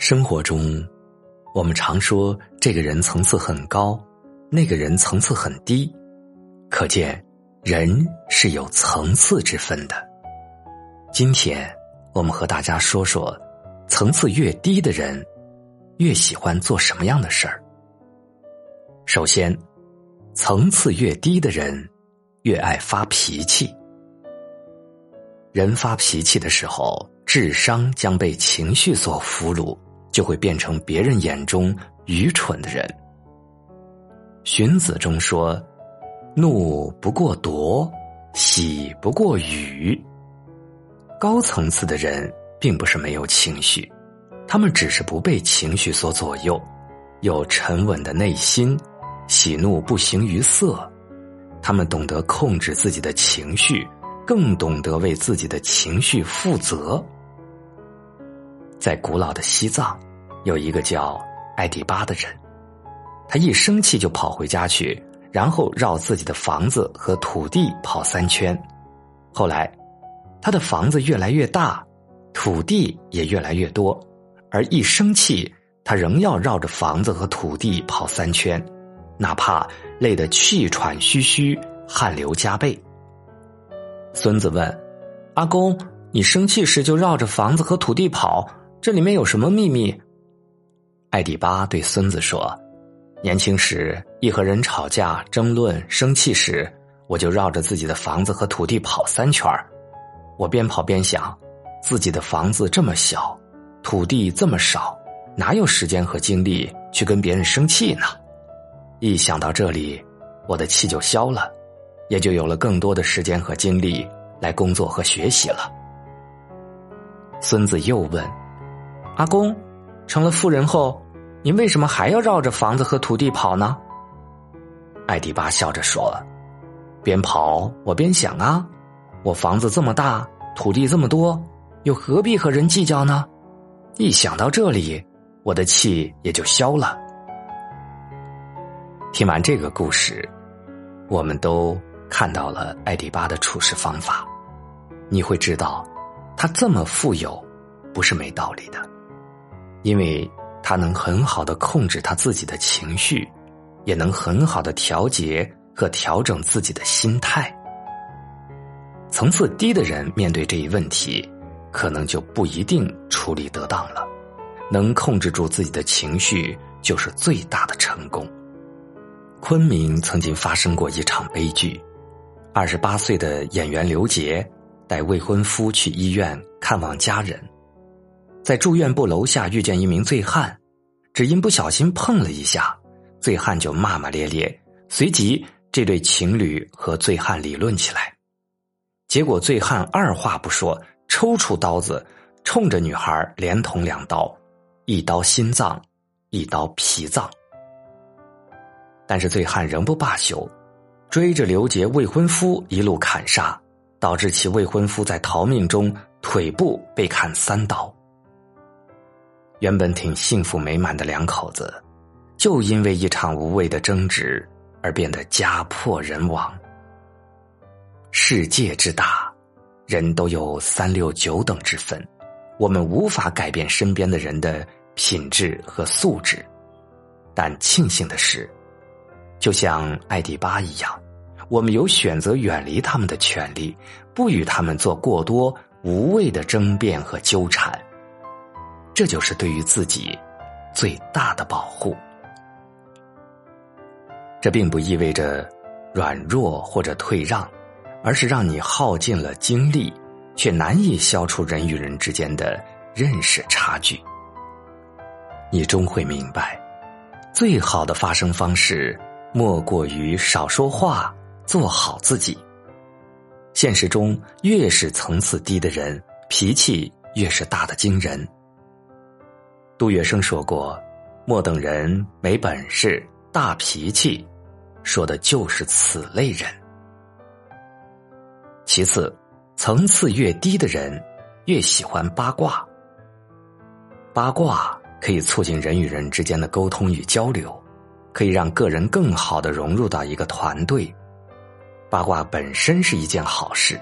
生活中，我们常说这个人层次很高，那个人层次很低，可见人是有层次之分的。今天我们和大家说说，层次越低的人，越喜欢做什么样的事儿。首先，层次越低的人，越爱发脾气。人发脾气的时候，智商将被情绪所俘虏。就会变成别人眼中愚蠢的人。荀子中说：“怒不过夺，喜不过语。”高层次的人并不是没有情绪，他们只是不被情绪所左右，有沉稳的内心，喜怒不形于色。他们懂得控制自己的情绪，更懂得为自己的情绪负责。在古老的西藏，有一个叫艾迪巴的人，他一生气就跑回家去，然后绕自己的房子和土地跑三圈。后来，他的房子越来越大，土地也越来越多，而一生气，他仍要绕着房子和土地跑三圈，哪怕累得气喘吁吁、汗流浃背。孙子问：“阿公，你生气时就绕着房子和土地跑？”这里面有什么秘密？艾迪巴对孙子说：“年轻时一和人吵架、争论、生气时，我就绕着自己的房子和土地跑三圈我边跑边想，自己的房子这么小，土地这么少，哪有时间和精力去跟别人生气呢？一想到这里，我的气就消了，也就有了更多的时间和精力来工作和学习了。”孙子又问。阿公，成了富人后，您为什么还要绕着房子和土地跑呢？艾迪巴笑着说：“边跑我边想啊，我房子这么大，土地这么多，又何必和人计较呢？一想到这里，我的气也就消了。”听完这个故事，我们都看到了艾迪巴的处事方法。你会知道，他这么富有，不是没道理的。因为他能很好的控制他自己的情绪，也能很好的调节和调整自己的心态。层次低的人面对这一问题，可能就不一定处理得当了。能控制住自己的情绪，就是最大的成功。昆明曾经发生过一场悲剧：二十八岁的演员刘杰带未婚夫去医院看望家人。在住院部楼下遇见一名醉汉，只因不小心碰了一下，醉汉就骂骂咧咧。随即，这对情侣和醉汉理论起来，结果醉汉二话不说，抽出刀子，冲着女孩连捅两刀，一刀心脏，一刀脾脏。但是醉汉仍不罢休，追着刘杰未婚夫一路砍杀，导致其未婚夫在逃命中腿部被砍三刀。原本挺幸福美满的两口子，就因为一场无谓的争执而变得家破人亡。世界之大，人都有三六九等之分，我们无法改变身边的人的品质和素质，但庆幸的是，就像艾迪巴一样，我们有选择远离他们的权利，不与他们做过多无谓的争辩和纠缠。这就是对于自己最大的保护。这并不意味着软弱或者退让，而是让你耗尽了精力，却难以消除人与人之间的认识差距。你终会明白，最好的发声方式莫过于少说话，做好自己。现实中，越是层次低的人，脾气越是大的惊人。杜月笙说过：“莫等人没本事、大脾气，说的就是此类人。”其次，层次越低的人越喜欢八卦。八卦可以促进人与人之间的沟通与交流，可以让个人更好的融入到一个团队。八卦本身是一件好事。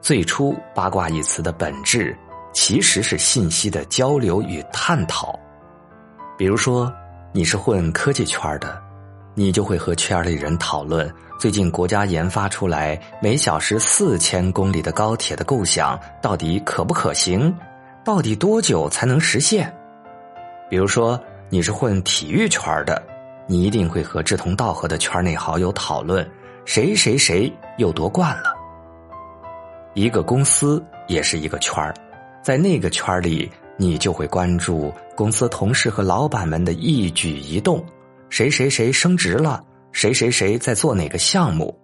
最初，八卦一词的本质。其实是信息的交流与探讨，比如说，你是混科技圈的，你就会和圈里人讨论最近国家研发出来每小时四千公里的高铁的构想到底可不可行，到底多久才能实现。比如说，你是混体育圈的，你一定会和志同道合的圈内好友讨论谁谁谁又夺冠了。一个公司也是一个圈儿，在那个圈里。你就会关注公司同事和老板们的一举一动，谁谁谁升职了，谁谁谁在做哪个项目。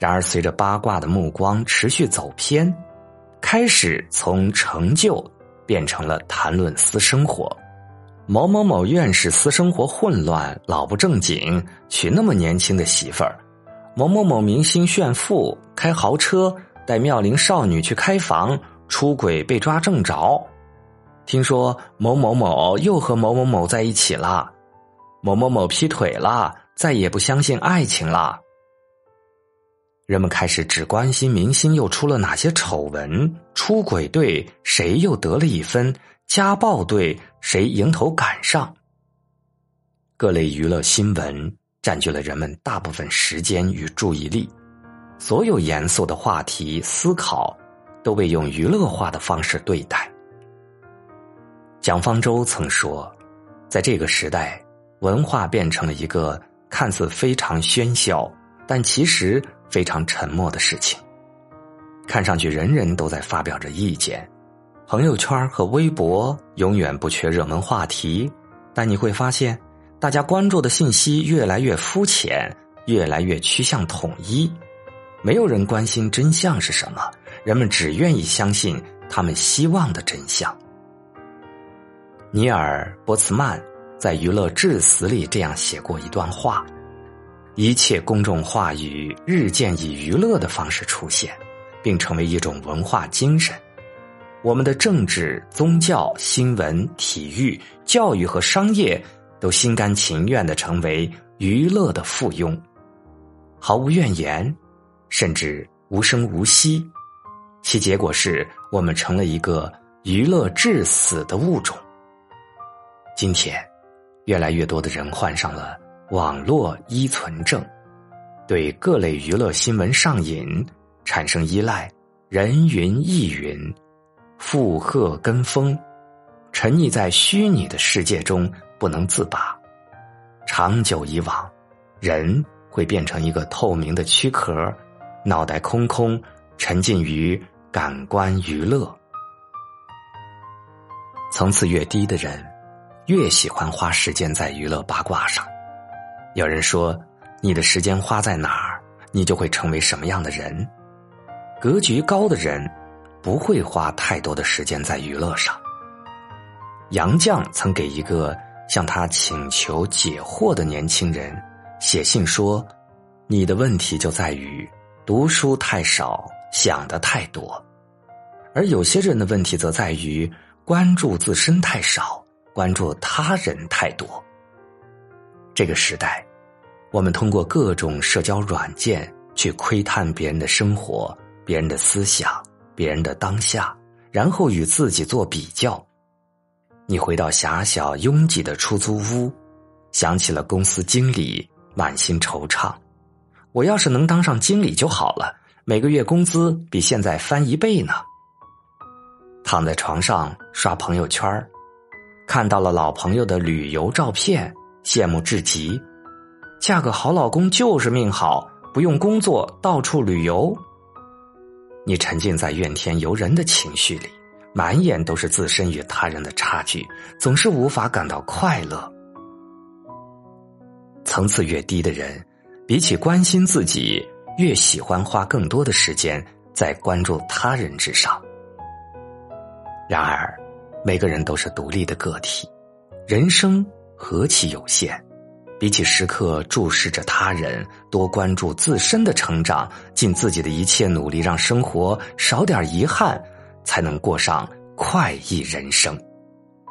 然而，随着八卦的目光持续走偏，开始从成就变成了谈论私生活。某某某院士私生活混乱，老不正经，娶那么年轻的媳妇儿；某某某明星炫富，开豪车，带妙龄少女去开房，出轨被抓正着。听说某某某又和某某某在一起了，某某某劈腿了，再也不相信爱情了。人们开始只关心明星又出了哪些丑闻，出轨对谁又得了一分，家暴对谁迎头赶上。各类娱乐新闻占据了人们大部分时间与注意力，所有严肃的话题思考都被用娱乐化的方式对待。蒋方舟曾说，在这个时代，文化变成了一个看似非常喧嚣，但其实非常沉默的事情。看上去人人都在发表着意见，朋友圈和微博永远不缺热门话题，但你会发现，大家关注的信息越来越肤浅，越来越趋向统一，没有人关心真相是什么，人们只愿意相信他们希望的真相。尼尔·波茨曼在《娱乐至死》里这样写过一段话：“一切公众话语日渐以娱乐的方式出现，并成为一种文化精神。我们的政治、宗教、新闻、体育、教育和商业都心甘情愿的成为娱乐的附庸，毫无怨言，甚至无声无息。其结果是我们成了一个娱乐致死的物种。”今天，越来越多的人患上了网络依存症，对各类娱乐新闻上瘾，产生依赖，人云亦云，附和跟风，沉溺在虚拟的世界中不能自拔。长久以往，人会变成一个透明的躯壳，脑袋空空，沉浸于感官娱乐。层次越低的人。越喜欢花时间在娱乐八卦上。有人说，你的时间花在哪儿，你就会成为什么样的人。格局高的人，不会花太多的时间在娱乐上。杨绛曾给一个向他请求解惑的年轻人写信说：“你的问题就在于读书太少，想的太多；而有些人的问题则在于关注自身太少。”关注他人太多。这个时代，我们通过各种社交软件去窥探别人的生活、别人的思想、别人的当下，然后与自己做比较。你回到狭小拥挤的出租屋，想起了公司经理，满心惆怅。我要是能当上经理就好了，每个月工资比现在翻一倍呢。躺在床上刷朋友圈。看到了老朋友的旅游照片，羡慕至极。嫁个好老公就是命好，不用工作到处旅游。你沉浸在怨天尤人的情绪里，满眼都是自身与他人的差距，总是无法感到快乐。层次越低的人，比起关心自己，越喜欢花更多的时间在关注他人之上。然而。每个人都是独立的个体，人生何其有限，比起时刻注视着他人，多关注自身的成长，尽自己的一切努力，让生活少点遗憾，才能过上快意人生。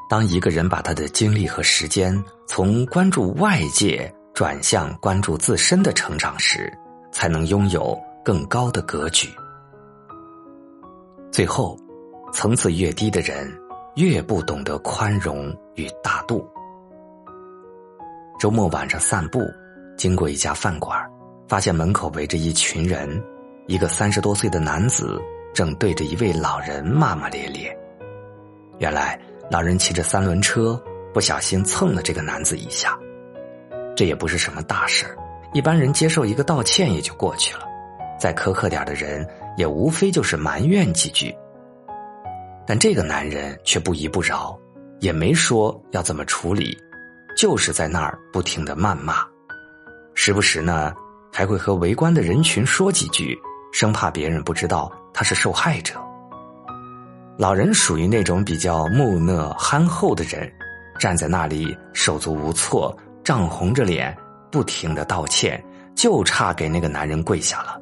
当一个人把他的精力和时间从关注外界转向关注自身的成长时，才能拥有更高的格局。最后，层次越低的人。越不懂得宽容与大度。周末晚上散步，经过一家饭馆，发现门口围着一群人，一个三十多岁的男子正对着一位老人骂骂咧咧。原来老人骑着三轮车，不小心蹭了这个男子一下。这也不是什么大事儿，一般人接受一个道歉也就过去了。再苛刻点的人，也无非就是埋怨几句。但这个男人却不依不饶，也没说要怎么处理，就是在那儿不停的谩骂，时不时呢还会和围观的人群说几句，生怕别人不知道他是受害者。老人属于那种比较木讷憨厚的人，站在那里手足无措，涨红着脸，不停的道歉，就差给那个男人跪下了。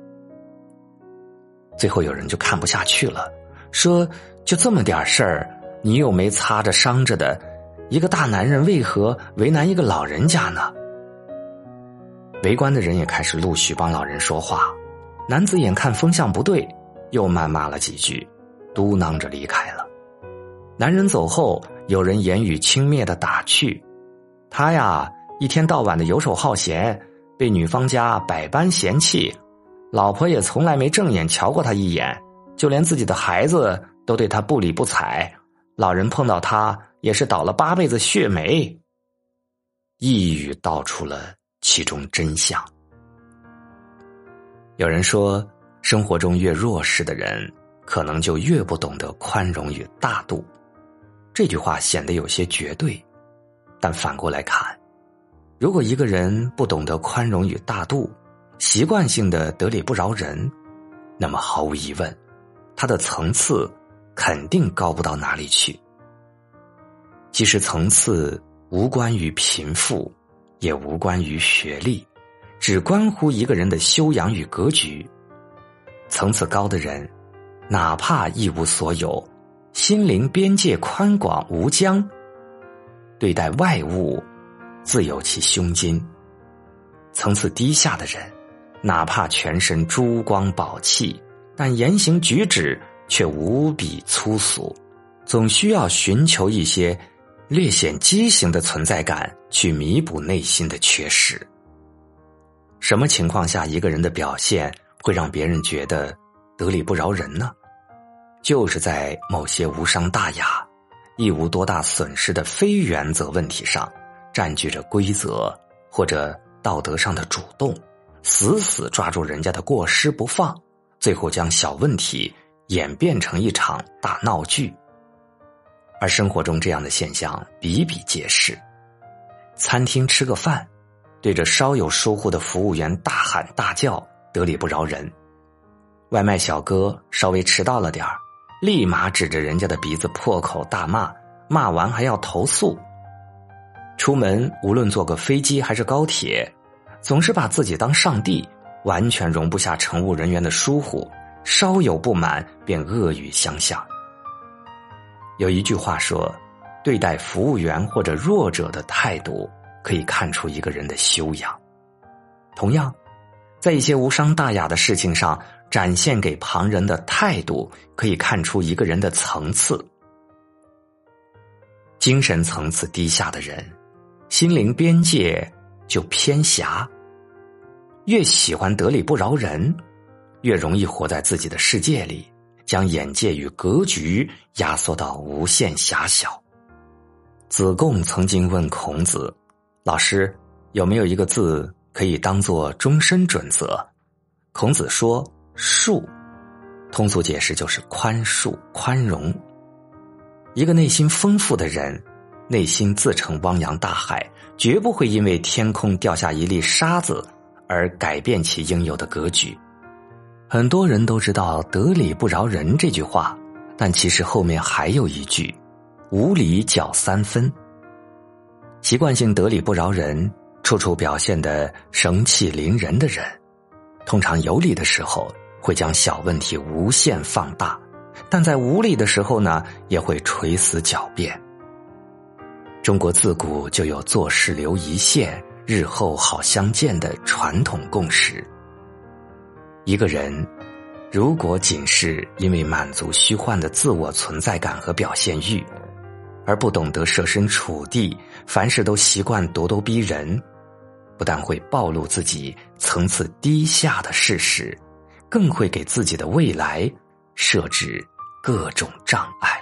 最后有人就看不下去了，说。就这么点事儿，你又没擦着伤着的，一个大男人为何为难一个老人家呢？围观的人也开始陆续帮老人说话。男子眼看风向不对，又谩骂了几句，嘟囔着离开了。男人走后，有人言语轻蔑的打趣：“他呀，一天到晚的游手好闲，被女方家百般嫌弃，老婆也从来没正眼瞧过他一眼，就连自己的孩子。”都对他不理不睬，老人碰到他也是倒了八辈子血霉。一语道出了其中真相。有人说，生活中越弱势的人，可能就越不懂得宽容与大度。这句话显得有些绝对，但反过来看，如果一个人不懂得宽容与大度，习惯性的得理不饶人，那么毫无疑问，他的层次。肯定高不到哪里去。其实层次无关于贫富，也无关于学历，只关乎一个人的修养与格局。层次高的人，哪怕一无所有，心灵边界宽广无疆，对待外物自有其胸襟。层次低下的人，哪怕全身珠光宝气，但言行举止。却无比粗俗，总需要寻求一些略显畸形的存在感去弥补内心的缺失。什么情况下一个人的表现会让别人觉得得理不饶人呢？就是在某些无伤大雅、亦无多大损失的非原则问题上，占据着规则或者道德上的主动，死死抓住人家的过失不放，最后将小问题。演变成一场大闹剧，而生活中这样的现象比比皆是。餐厅吃个饭，对着稍有疏忽的服务员大喊大叫，得理不饶人；外卖小哥稍微迟到了点儿，立马指着人家的鼻子破口大骂，骂完还要投诉。出门无论坐个飞机还是高铁，总是把自己当上帝，完全容不下乘务人员的疏忽。稍有不满便恶语相向。有一句话说：“对待服务员或者弱者的态度，可以看出一个人的修养。”同样，在一些无伤大雅的事情上展现给旁人的态度，可以看出一个人的层次。精神层次低下的人，心灵边界就偏狭，越喜欢得理不饶人。越容易活在自己的世界里，将眼界与格局压缩到无限狭小。子贡曾经问孔子：“老师，有没有一个字可以当做终身准则？”孔子说：“恕。”通俗解释就是宽恕、宽容。一个内心丰富的人，内心自成汪洋大海，绝不会因为天空掉下一粒沙子而改变其应有的格局。很多人都知道“得理不饶人”这句话，但其实后面还有一句：“无理搅三分。”习惯性得理不饶人，处处表现的生气凌人的人，通常有理的时候会将小问题无限放大，但在无理的时候呢，也会垂死狡辩。中国自古就有做事留一线，日后好相见的传统共识。一个人，如果仅是因为满足虚幻的自我存在感和表现欲，而不懂得设身处地，凡事都习惯咄咄逼人，不但会暴露自己层次低下的事实，更会给自己的未来设置各种障碍。